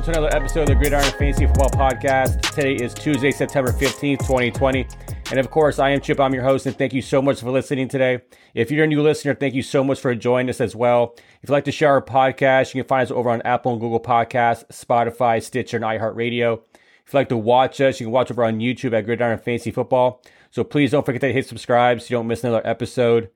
welcome to another episode of the Gridiron Fantasy Football Podcast. Today is Tuesday, September 15th, 2020. And of course, I am Chip. I'm your host, and thank you so much for listening today. If you're a new listener, thank you so much for joining us as well. If you'd like to share our podcast, you can find us over on Apple and Google Podcasts, Spotify, Stitcher, and iHeartRadio. If you'd like to watch us, you can watch over on YouTube at Gridiron Fantasy Football. So please don't forget to hit subscribe so you don't miss another episode.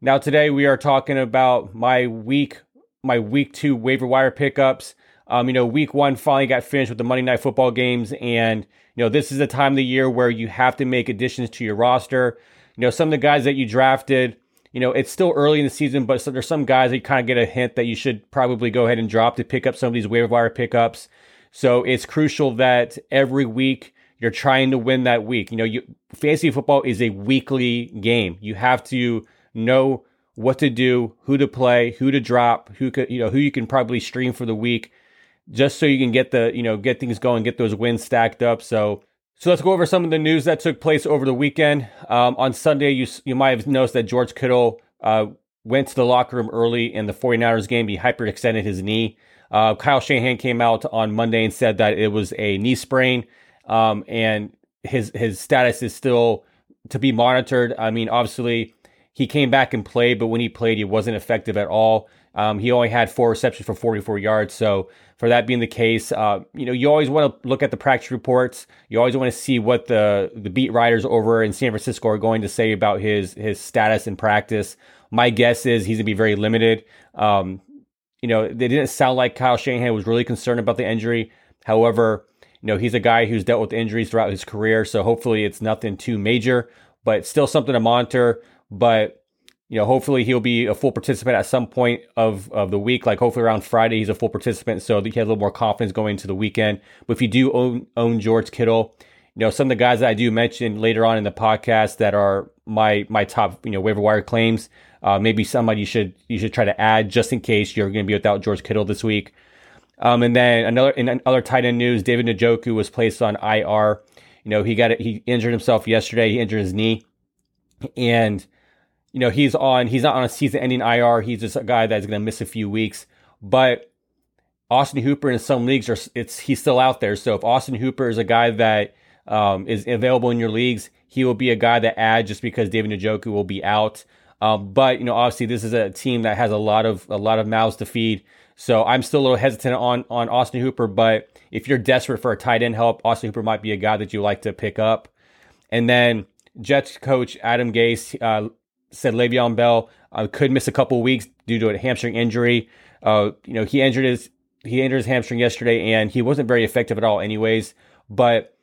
Now, today we are talking about my week, my week two waiver wire pickups. Um, you know, week one finally got finished with the Monday night football games, and you know, this is the time of the year where you have to make additions to your roster. You know, some of the guys that you drafted, you know, it's still early in the season, but there's some guys that you kind of get a hint that you should probably go ahead and drop to pick up some of these waiver wire pickups. So it's crucial that every week you're trying to win that week. You know, you, fantasy football is a weekly game. You have to know what to do, who to play, who to drop, who could, you know, who you can probably stream for the week just so you can get the you know get things going, get those wins stacked up. So so let's go over some of the news that took place over the weekend. Um, on Sunday, you you might have noticed that George Kittle uh, went to the locker room early in the 49ers game. He hyperextended his knee. Uh, Kyle Shanahan came out on Monday and said that it was a knee sprain, um, and his his status is still to be monitored. I mean, obviously, he came back and played, but when he played, he wasn't effective at all. Um, he only had four receptions for 44 yards. So for that being the case, uh, you know, you always want to look at the practice reports. You always want to see what the the beat writers over in San Francisco are going to say about his his status in practice. My guess is he's gonna be very limited. Um, you know, they didn't sound like Kyle Shanahan was really concerned about the injury. However, you know, he's a guy who's dealt with injuries throughout his career, so hopefully it's nothing too major, but still something to monitor. But you know, hopefully he'll be a full participant at some point of, of the week. Like hopefully around Friday, he's a full participant, so he has a little more confidence going into the weekend. But if you do own own George Kittle, you know, some of the guys that I do mention later on in the podcast that are my my top, you know, waiver wire claims. Uh, maybe somebody you should you should try to add just in case you're going to be without George Kittle this week. Um, and then another in other tight end news, David Njoku was placed on IR. You know, he got it. He injured himself yesterday. He injured his knee, and you know, he's on, he's not on a season ending IR. He's just a guy that's going to miss a few weeks. But Austin Hooper in some leagues are, it's, he's still out there. So if Austin Hooper is a guy that um, is available in your leagues, he will be a guy that add just because David Njoku will be out. Um, but you know, obviously, this is a team that has a lot of a lot of mouths to feed. So I'm still a little hesitant on on Austin Hooper. But if you're desperate for a tight end help, Austin Hooper might be a guy that you like to pick up. And then Jets coach Adam Gase uh, said Le'Veon Bell uh, could miss a couple weeks due to a hamstring injury. Uh, you know, he injured his he injured his hamstring yesterday, and he wasn't very effective at all, anyways. But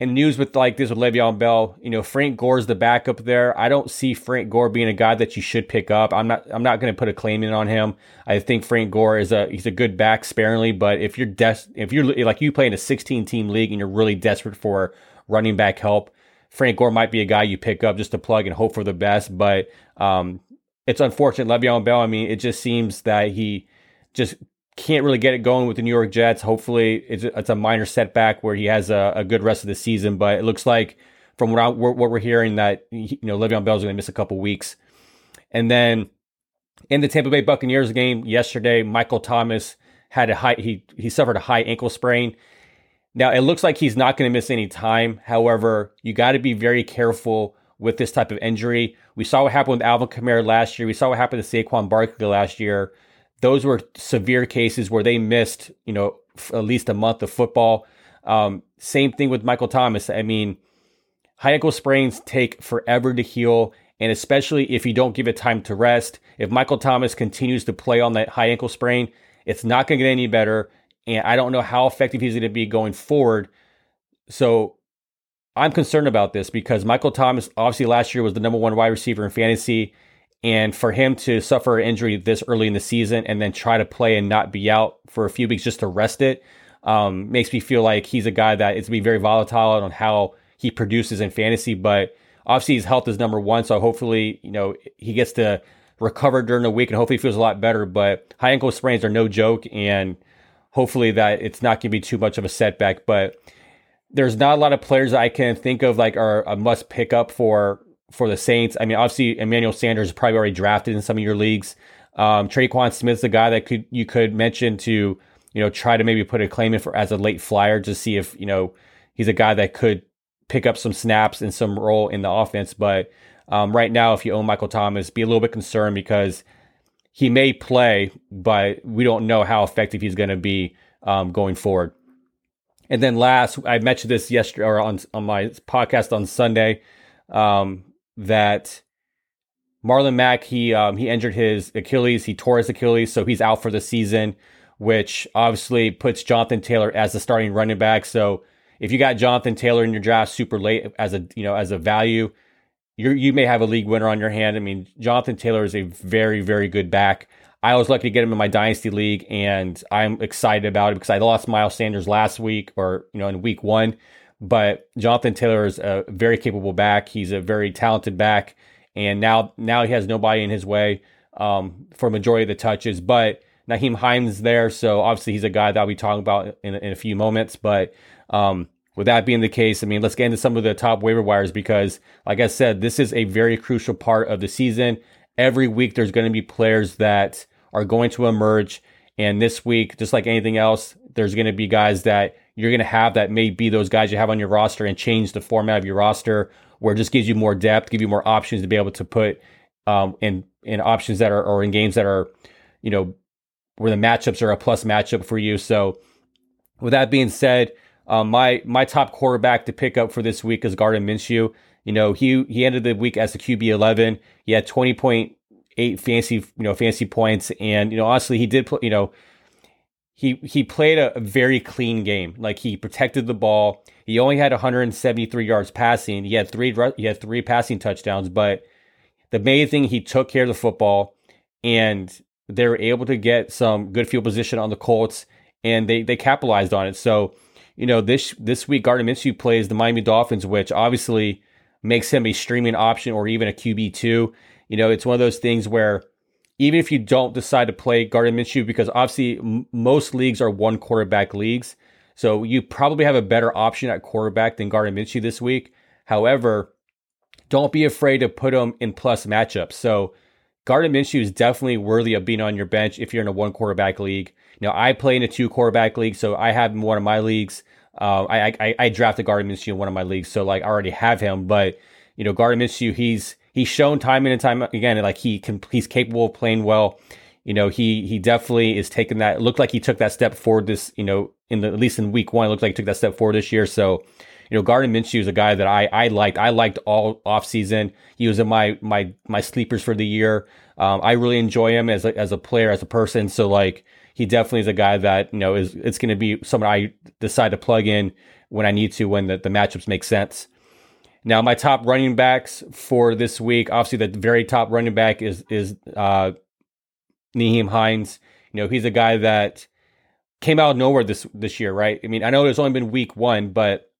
in news with like this with Le'Veon Bell, you know, Frank Gore's the backup there. I don't see Frank Gore being a guy that you should pick up. I'm not I'm not going to put a claim in on him. I think Frank Gore is a he's a good back sparingly, but if you're des- if you're like you play in a 16 team league and you're really desperate for running back help, Frank Gore might be a guy you pick up just to plug and hope for the best. But um, it's unfortunate. Le'Veon Bell, I mean, it just seems that he just can't really get it going with the New York Jets. Hopefully, it's a, it's a minor setback where he has a, a, good rest of the season. But it looks like from what, I, what we're hearing that you know Le'Veon Bell's going to miss a couple weeks. And then in the Tampa Bay Buccaneers game yesterday, Michael Thomas had a high he he suffered a high ankle sprain. Now, it looks like he's not going to miss any time. However, you got to be very careful with this type of injury. We saw what happened with Alvin Kamara last year. We saw what happened to Saquon Barkley last year. Those were severe cases where they missed, you know, at least a month of football. Um, same thing with Michael Thomas. I mean, high ankle sprains take forever to heal, and especially if you don't give it time to rest. If Michael Thomas continues to play on that high ankle sprain, it's not going to get any better and I don't know how effective he's going to be going forward. So I'm concerned about this because Michael Thomas, obviously last year was the number one wide receiver in fantasy. And for him to suffer an injury this early in the season and then try to play and not be out for a few weeks just to rest it um, makes me feel like he's a guy that is to be very volatile on how he produces in fantasy. But obviously his health is number one. So hopefully, you know, he gets to recover during the week and hopefully feels a lot better. But high ankle sprains are no joke. And hopefully that it's not going to be too much of a setback. But there's not a lot of players I can think of like are a must pick up for for the Saints. I mean, obviously Emmanuel Sanders is probably already drafted in some of your leagues. Um, Tre'Quan Smith's the guy that could you could mention to you know, try to maybe put a claim in for as a late flyer to see if, you know, he's a guy that could pick up some snaps and some role in the offense. But um, right now, if you own Michael Thomas, be a little bit concerned because he may play, but we don't know how effective he's going to be um, going forward. And then last, I mentioned this yesterday or on on my podcast on Sunday um, that Marlon Mack he um, he injured his Achilles, he tore his Achilles, so he's out for the season, which obviously puts Jonathan Taylor as the starting running back. So if you got Jonathan Taylor in your draft super late as a you know as a value, you you may have a league winner on your hand. I mean, Jonathan Taylor is a very very good back. I was lucky to get him in my dynasty league, and I'm excited about it because I lost Miles Sanders last week or you know in week one, but Jonathan Taylor is a very capable back. He's a very talented back, and now now he has nobody in his way um, for majority of the touches, but. Nyheim Hines there, so obviously he's a guy that I'll be talking about in, in a few moments. But um, with that being the case, I mean, let's get into some of the top waiver wires because, like I said, this is a very crucial part of the season. Every week, there's going to be players that are going to emerge. And this week, just like anything else, there's going to be guys that you're going to have that may be those guys you have on your roster and change the format of your roster where it just gives you more depth, give you more options to be able to put um, in, in options that are, or in games that are, you know, where the matchups are a plus matchup for you. So, with that being said, um, my my top quarterback to pick up for this week is Gardner Minshew. You know, he he ended the week as a QB eleven. He had twenty point eight fancy you know fancy points, and you know honestly he did you know he he played a, a, very clean game. Like he protected the ball. He only had 173 yards passing. He had three he had three passing touchdowns, but the main thing he took care of the football, and they were able to get some good field position on the Colts, and they they capitalized on it. So you know, this this week Gardner Minshew plays the Miami Dolphins, which obviously makes him a streaming option or even a QB two. You know, it's one of those things where even if you don't decide to play Gardner Minshew, because obviously m- most leagues are one quarterback leagues, so you probably have a better option at quarterback than Gardner Minshew this week. However, don't be afraid to put him in plus matchups. So Gardner Minshew is definitely worthy of being on your bench if you're in a one quarterback league. Know, I play in a two quarterback league, so I have one of my leagues. Uh, I, I I drafted Gardner Minshew in one of my leagues, so like I already have him. But you know, Gardner Minshew, he's he's shown time and time again, like he can he's capable of playing well. You know, he he definitely is taking that. looked like he took that step forward this. You know, in the at least in week one, it looked like he took that step forward this year. So you know, Gardner Minshew is a guy that I I liked. I liked all off season. He was in my my my sleepers for the year. Um, I really enjoy him as a, as a player, as a person. So like, he definitely is a guy that you know is it's going to be someone I decide to plug in when I need to when the, the matchups make sense. Now, my top running backs for this week, obviously the very top running back is is uh, Nyheim Hines. You know, he's a guy that came out of nowhere this this year, right? I mean, I know it's only been week one, but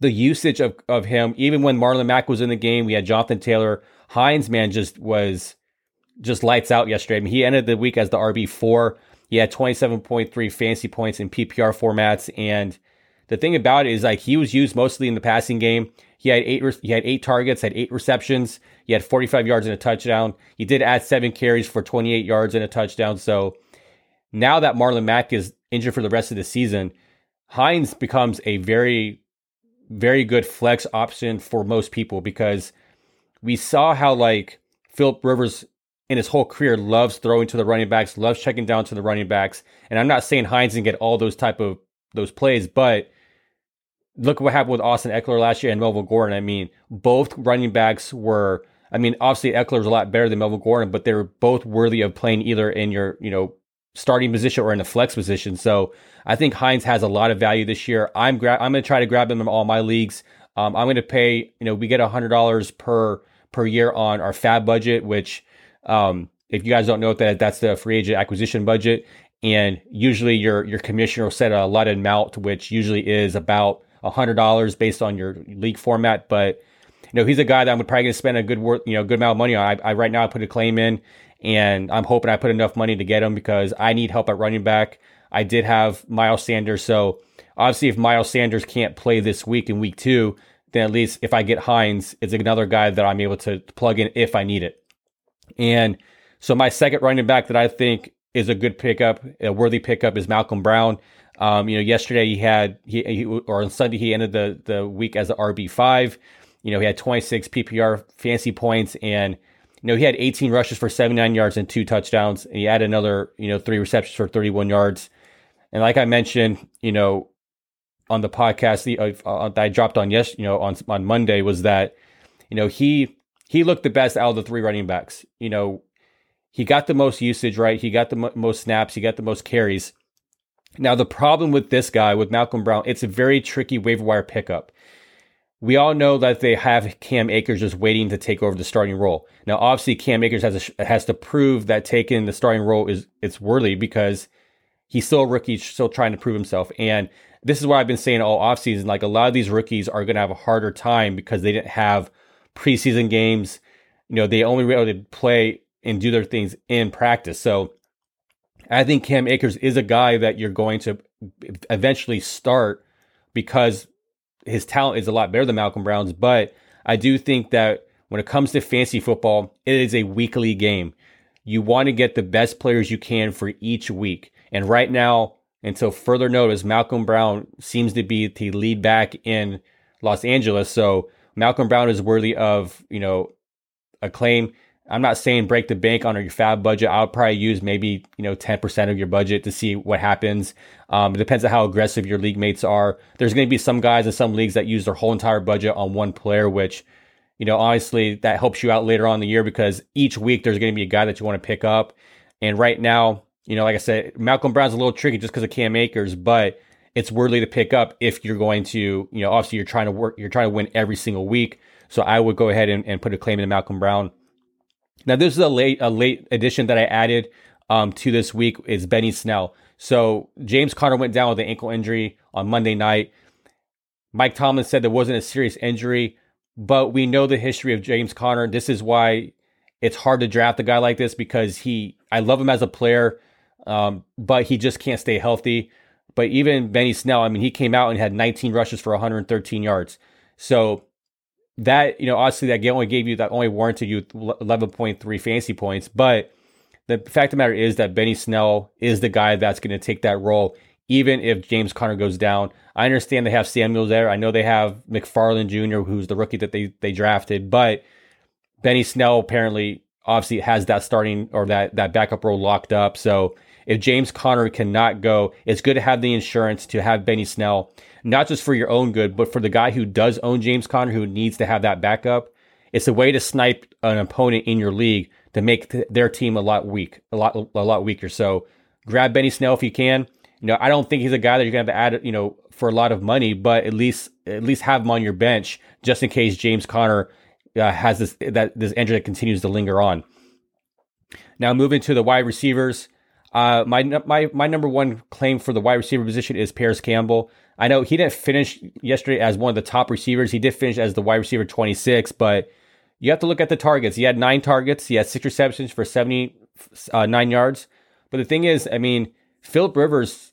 the usage of, of him, even when Marlon Mack was in the game, we had Jonathan Taylor. Hines, man, just was just lights out yesterday. I mean, he ended the week as the RB four. He had 27.3 fancy points in PPR formats, and the thing about it is like he was used mostly in the passing game. He had eight he had eight targets, had eight receptions. He had 45 yards and a touchdown. He did add seven carries for 28 yards and a touchdown. So now that Marlon Mack is injured for the rest of the season, Hines becomes a very very good flex option for most people because we saw how like Philip Rivers in his whole career loves throwing to the running backs, loves checking down to the running backs. And I'm not saying Hines can get all those type of those plays, but look what happened with Austin Ekeler last year and Melvin Gordon. I mean, both running backs were. I mean, obviously Ekeler was a lot better than Melvin Gordon, but they were both worthy of playing either in your you know starting position or in the flex position. So I think Hines has a lot of value this year. I'm gra- I'm going to try to grab him in all my leagues. Um, I'm going to pay. You know, we get hundred dollars per per year on our FAAB budget, which um, if you guys don't know that, that's the free agent acquisition budget. And usually your your commissioner will set a allotted amount, which usually is about hundred dollars based on your league format. But you know, he's a guy that I'm probably going to spend a good worth, you know, good amount of money on. I, I right now I put a claim in, and I'm hoping I put enough money to get him because I need help at running back. I did have Miles Sanders, so obviously if Miles Sanders can't play this week in week two, then at least if I get Hines, it's another guy that I'm able to plug in if I need it. And so my second running back that I think is a good pickup, a worthy pickup is Malcolm Brown. Um, you know, yesterday he had he, he, or on Sunday he ended the the week as the RB five. You know, he had 26 PPR fancy points and you know, he had 18 rushes for 79 yards and two touchdowns. And he had another, you know, three receptions for 31 yards. And like I mentioned, you know, on the podcast the, uh, uh, that I dropped on yes, you know, on on Monday was that, you know, he he looked the best out of the three running backs. You know, he got the most usage, right? He got the most snaps. He got the most carries. Now, the problem with this guy, with Malcolm Brown, it's a very tricky waiver wire pickup. We all know that they have Cam Akers just waiting to take over the starting role. Now, obviously, Cam Akers has a, has to prove that taking the starting role is it's worthy because he's still a rookie, still trying to prove himself. And this is what I've been saying all offseason. Like a lot of these rookies are going to have a harder time because they didn't have preseason games. You know, they only to play and do their things in practice. So I think Cam Akers is a guy that you're going to eventually start because his talent is a lot better than Malcolm Brown's. But I do think that when it comes to fantasy football, it is a weekly game. You want to get the best players you can for each week. And right now, until further notice, Malcolm Brown seems to be the lead back in Los Angeles. So Malcolm Brown is worthy of, you know, acclaim. I'm not saying break the bank on your FAAB budget. I'll probably use maybe, you know, 10% of your budget to see what happens. Um, it depends on how aggressive your league mates are. There's going to be some guys in some leagues that use their whole entire budget on one player, which, you know, honestly, that helps you out later on in the year because each week there's going to be a guy that you want to pick up. And right now, you know, like I said, Malcolm Brown's a little tricky just because of Cam Akers, but it's worthy to pick up if you're going to, you know, obviously you're trying to work, you're trying to win every single week. So I would go ahead and, and put a claim in Malcolm Brown. Now this is a late a late addition that I added um, to this week is Benny Snell. So James Conner went down with an ankle injury on Monday night. Mike Tomlin said there wasn't a serious injury, but we know the history of James Conner. This is why it's hard to draft a guy like this because he I love him as a player, um, but he just can't stay healthy. But even Benny Snell, I mean, he came out and had 19 rushes for 113 yards. So that, you know, obviously that game only gave you that only warranted you 11.3 fantasy points. But the fact of the matter is that Benny Snell is the guy that's going to take that role, even if James Conner goes down. I understand they have Samuels there. I know they have McFarland Jr., who's the rookie that they they drafted, but Benny Snell apparently obviously has that starting or that that backup role locked up. So if James Conner cannot go, it's good to have the insurance to have Benny Snell, not just for your own good, but for the guy who does own James Conner, who needs to have that backup. It's a way to snipe an opponent in your league to make th- their team a lot weak, a lot a lot weaker. So grab Benny Snell if you can. You know, I don't think he's a guy that you're gonna have to add, you know, for a lot of money, but at least at least have him on your bench just in case James Conner uh, has this that this injury that continues to linger on. Now moving to the wide receivers, uh, my my my number one claim for the wide receiver position is Parris Campbell. I know he didn't finish yesterday as one of the top receivers. He did finish as the wide receiver 26, but you have to look at the targets. He had nine targets. He had six receptions for 79 uh, yards. But the thing is, I mean, Philip Rivers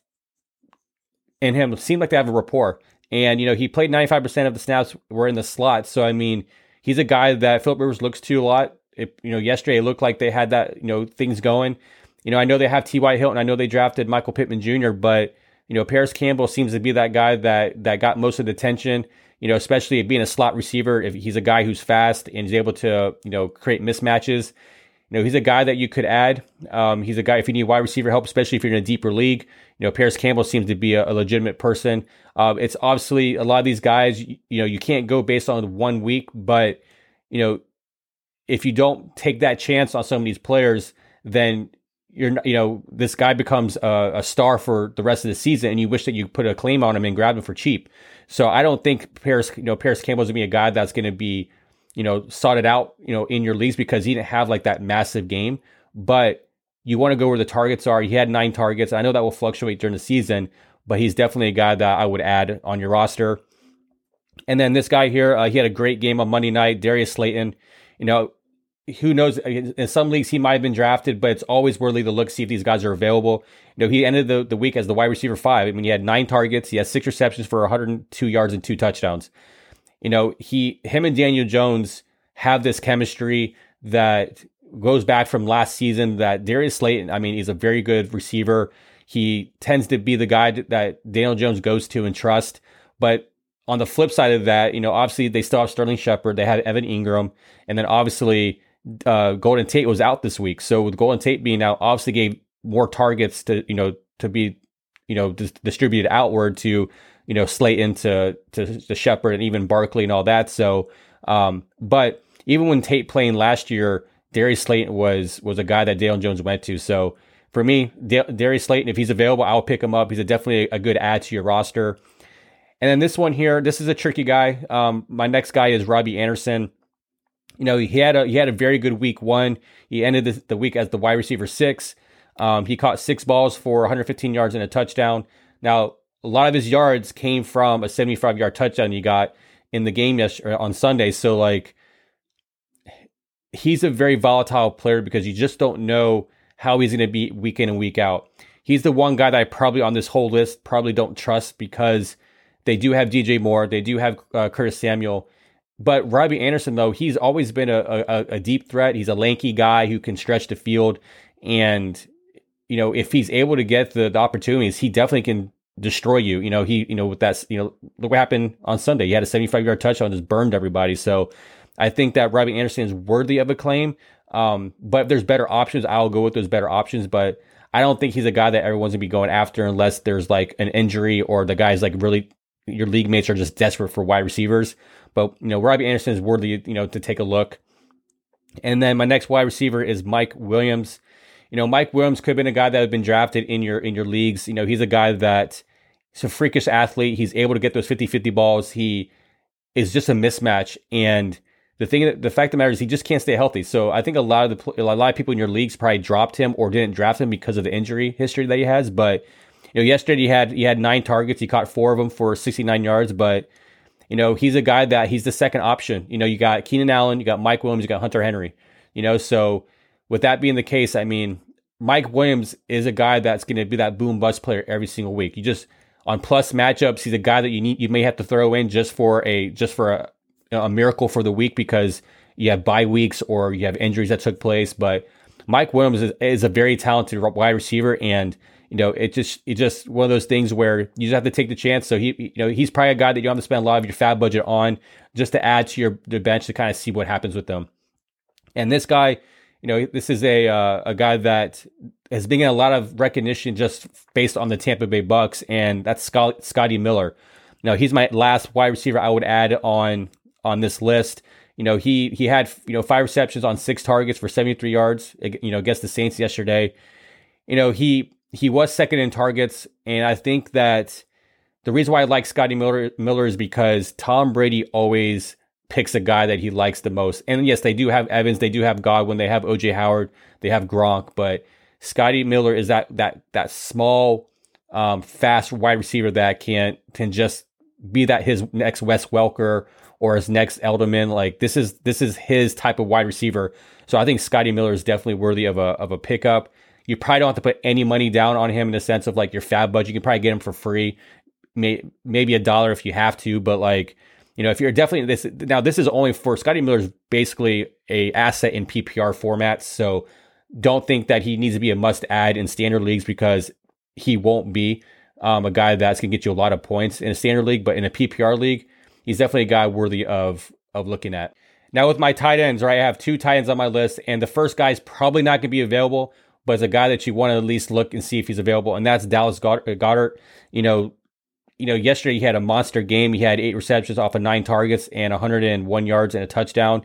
and him seem like they have a rapport. And, you know, he played 95% of the snaps were in the slot. So, I mean, he's a guy that Philip Rivers looks to a lot. It, you know, yesterday it looked like they had that, you know, things going. You know, I know they have T.Y. Hilton. I know they drafted Michael Pittman Jr., but, you know, Parris Campbell seems to be that guy that that got most of the attention, you know, especially being a slot receiver. If he's a guy who's fast and he's able to, you know, create mismatches, you know, he's a guy that you could add. Um, he's a guy if you need wide receiver help, especially if you're in a deeper league. You know, Parris Campbell seems to be a, a legitimate person. Um, it's obviously a lot of these guys. You, you know, you can't go based on one week, but you know, if you don't take that chance on some of these players, then you're you know this guy becomes a, a, star for the rest of the season, and you wish that you could put a claim on him and grab him for cheap. So I don't think Parris, you know Parris Campbell's gonna be a guy that's gonna be you know sought it out you know in your leagues because he didn't have like that massive game, but you want to go where the targets are. He had nine targets. I know that will fluctuate during the season, but he's definitely a guy that I would add on your roster. And then this guy here, uh, he had a great game on Monday night. Darius Slayton, you know, who knows? In some leagues, he might have been drafted, but it's always worthy to look see if these guys are available. You know, he ended the, the week as the wide receiver five. I mean, he had nine targets, he had six receptions for 102 yards and two touchdowns. You know, he him and Daniel Jones have this chemistry that goes back from last season that Darius Slayton, I mean, he's a very good receiver. He tends to be the guy that Daniel Jones goes to and trust. But on the flip side of that, you know, obviously they still have Sterling Shepard, they had Evan Engram, and then obviously uh, Golden Tate was out this week. So with Golden Tate being out, obviously gave more targets to you know to be you know dis- distributed outward to you know Slayton to to, to Shepard and even Barkley and all that. So, um, but even when Tate playing last year, Darius Slayton was was a guy that Dale Jones went to. So for me, Darius Slayton, if he's available, I'll pick him up. He's a definitely a good add to your roster. And then this one here, this is a tricky guy. Um, my next guy is Robbie Anderson. You know, he had a he had a very good week one. He ended the, the week as the wide receiver six. Um, he caught six balls for 115 yards and a touchdown. Now, a lot of his yards came from a 75 yard touchdown he got in the game yesterday on Sunday. So, like, he's a very volatile player because you just don't know how he's going to be week in and week out. He's the one guy that I probably on this whole list probably don't trust because they do have DJ Moore, they do have uh, Curtis Samuel. But Robbie Anderson, though, he's always been a, a, a deep threat. He's a lanky guy who can stretch the field. And you know, if he's able to get the, the opportunities, he definitely can destroy you. You know, he, you know, with that, you know, look what happened on Sunday. He had a 75 yard touchdown, just burned everybody. So I think that Robbie Anderson is worthy of a claim. Um, but if there's better options, I'll go with those better options. But I don't think he's a guy that everyone's gonna be going after unless there's like an injury or the guy's like really your league mates are just desperate for wide receivers. But you know, Robbie Anderson is worthy, you know, to take a look. And then my next wide receiver is Mike Williams you know, Mike Williams could have been a guy that had been drafted in your in your leagues. You know, he's a guy that he's a freakish athlete. He's able to get those 50-50 balls. He is just a mismatch. And the thing the fact of the matter is he just can't stay healthy. So I think a lot of the a lot of people in your leagues probably dropped him or didn't draft him because of the injury history that he has. But you know, yesterday he had he had nine targets. He caught four of them for 69 yards. But you know, he's a guy that he's the second option. You know, you got Keenan Allen, you got Mike Williams, you got Hunter Henry. You know, so with that being the case, I mean, Mike Williams is a guy that's going to be that boom bust player every single week. You just on plus matchups, he's a guy that you need you may have to throw in just for a just for a, a miracle for the week because you have bye weeks or you have injuries that took place. But Mike Williams is, is a very talented wide receiver, and you know it just it's just one of those things where you just have to take the chance. So he you know he's probably a guy that you don't have to spend a lot of your FAAB budget on just to add to your the bench to kind of see what happens with them. And this guy you know, this is a uh, a guy that has been getting a lot of recognition just based on the Tampa Bay Bucks, and that's Scott, Scotty Miller. You know, he's my last wide receiver I would add on on this list. You know, he he had you know five receptions on six targets for 73 yards. You know, against the Saints yesterday. You know, he he was second in targets, and I think that the reason why I like Scotty Miller Miller is because Tom Brady always picks a guy that he likes the most. And yes, they do have Evans, they do have Godwin, they have OJ Howard, they have Gronk, but Scotty Miller is that that that small, um, fast wide receiver that can can just be that his next Wes Welker or his next Edelman. Like this is this is his type of wide receiver. So I think Scotty Miller is definitely worthy of a of a pickup. You probably don't have to put any money down on him in the sense of like your FAAB budget. You can probably get him for free, may, maybe a dollar if you have to, but like you know, if you're definitely this now, this is only for Scotty Miller's basically a asset in PPR formats. So don't think that he needs to be a must add in standard leagues because he won't be um, a guy that's gonna get you a lot of points in a standard league, but in a PPR league, he's definitely a guy worthy of of looking at. Now with my tight ends, right, I have two tight ends on my list, and the first guy is probably not gonna be available, but it's a guy that you want to at least look and see if he's available, and that's Dallas Goedert. You know, you know, yesterday he had a monster game. He had eight receptions off of nine targets and 101 yards and a touchdown.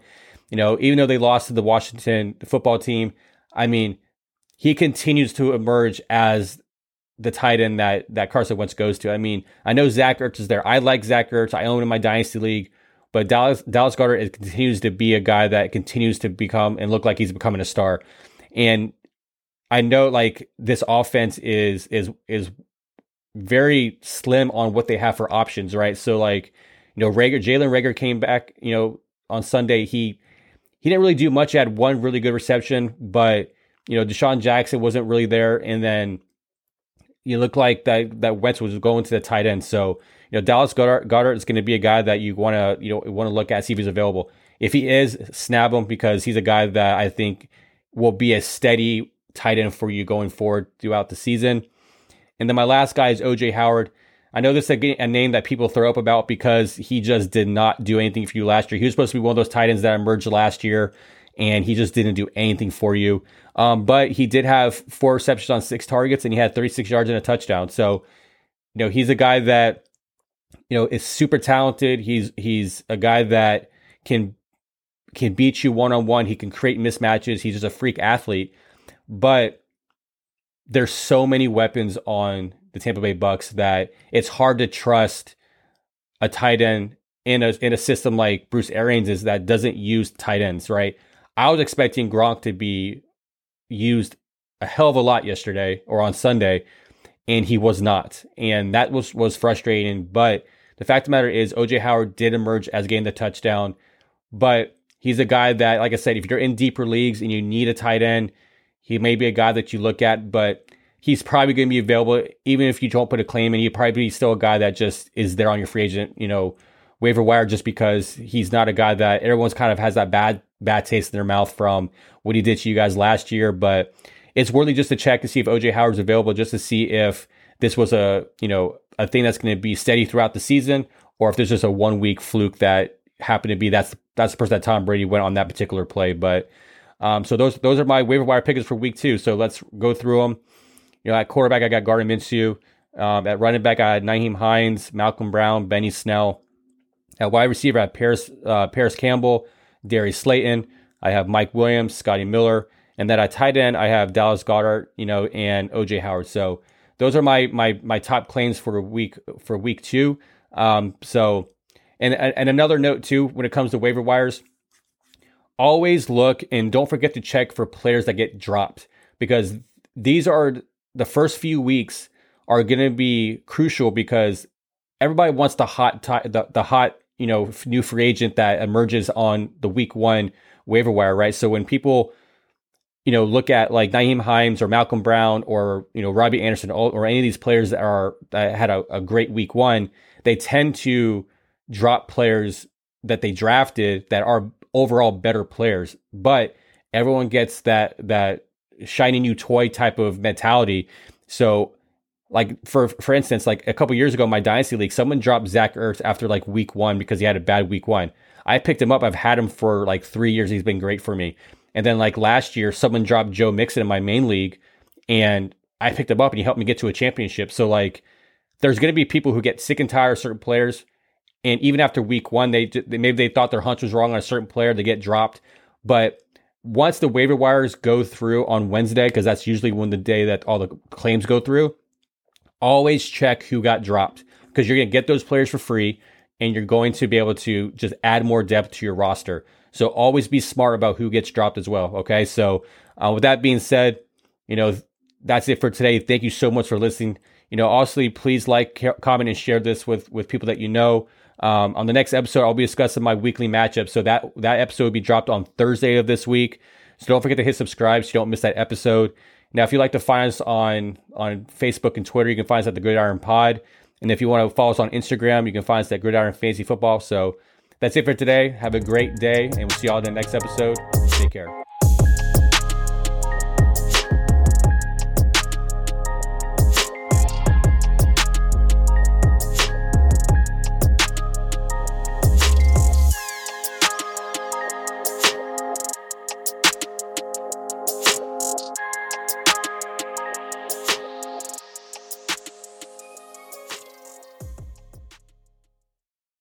You know, even though they lost to the Washington football team, I mean, he continues to emerge as the tight end that that Carson Wentz goes to. I mean, I know Zach Ertz is there. I like Zach Ertz. I own him in my dynasty league, but Dallas Dallas Goedert continues to be a guy that continues to become and look like he's becoming a star. And I know like this offense is is is very slim on what they have for options, right? So like, you know, Reagor, Jalen Reagor came back, you know, on Sunday. He he didn't really do much. He had one really good reception, but you know, DeSean Jackson wasn't really there, and then you look like that that Wentz was going to the tight end. So you know, Dallas Goddard, Goedert is going to be a guy that you want to you know want to look at see if he's available. If he is, snap him because he's a guy that I think will be a steady tight end for you going forward throughout the season. And then my last guy is OJ Howard. I know this is a, name that people throw up about because he just did not do anything for you last year. He was supposed to be one of those tight ends that emerged last year, and he just didn't do anything for you. Um, but he did have four receptions on six targets, and he had 36 yards and a touchdown. So, you know, he's a guy that you know is super talented. He's he's a guy that can can beat you one on one. He can create mismatches. He's just a freak athlete. But there's so many weapons on the Tampa Bay Bucks that it's hard to trust a tight end in a in a system like Bruce Arians is that doesn't use tight ends, right? I was expecting Gronk to be used a hell of a lot yesterday or on Sunday, and he was not. And that was was frustrating. But the fact of the matter is OJ Howard did emerge as getting the touchdown. But he's a guy that, like I said, if you're in deeper leagues and you need a tight end, he may be a guy that you look at, but he's probably going to be available even if you don't put a claim in. He'd probably be still a guy that just is there on your free agent, you know, waiver wire just because he's not a guy that everyone's kind of has that bad bad taste in their mouth from what he did to you guys last year. But it's worthy just to check to see if OJ Howard's available, just to see if this was a you know a thing that's going to be steady throughout the season, or if there's just a one week fluke that happened to be that's that's the person that Tom Brady went on that particular play. But um, so those those are my waiver wire pickers for week two. So let's go through them. You know, at quarterback I got Gardner Minshew. Um, at running back I had Nyheim Hines, Malcolm Brown, Benny Snell. At wide receiver I had Parris, uh, Parris Campbell, Darius Slayton. I have Mike Williams, Scotty Miller, and then at tight end I have Dallas Goedert, you know, and OJ Howard. So those are my my my top claims for week for week two. Um, so and and another note too, when it comes to waiver wires, always look and don't forget to check for players that get dropped because these are the first few weeks are going to be crucial because everybody wants the hot the, the hot you know new free agent that emerges on the week one waiver wire, right? So when people you know look at like Nyheim Hines or Malcolm Brown or you know Robbie Anderson or any of these players that are that had a, a great week one, they tend to drop players that they drafted that are overall better players, but everyone gets that that shiny new toy type of mentality. So like for for instance, like a couple years ago, in my dynasty league, someone dropped Zach Ertz after like week one because he had a bad week one. I picked him up. I've had him for like three years. He's been great for me. And then like last year, someone dropped Joe Mixon in my main league, and I picked him up and he helped me get to a championship. So like, there's going to be people who get sick and tired of certain players and even after week one, they, they maybe they thought their hunch was wrong on a certain player, they get dropped. But once the waiver wires go through on Wednesday, because that's usually when the day that all the claims go through, always check who got dropped because you're going to get those players for free and you're going to be able to just add more depth to your roster. So always be smart about who gets dropped as well. Okay. So uh, with that being said, you know, that's it for today. Thank you so much for listening. You know, obviously, please like, comment, and share this with with people that you know. Um, on the next episode, I'll be discussing my weekly matchup. So that that episode will be dropped on Thursday of this week. So don't forget to hit subscribe so you don't miss that episode. Now, if you'd like to find us on on Facebook and Twitter, you can find us at the Gridiron Pod. And if you want to follow us on Instagram, you can find us at Gridiron Fantasy Football. So that's it for today. Have a great day, and we'll see you all in the next episode. Take care.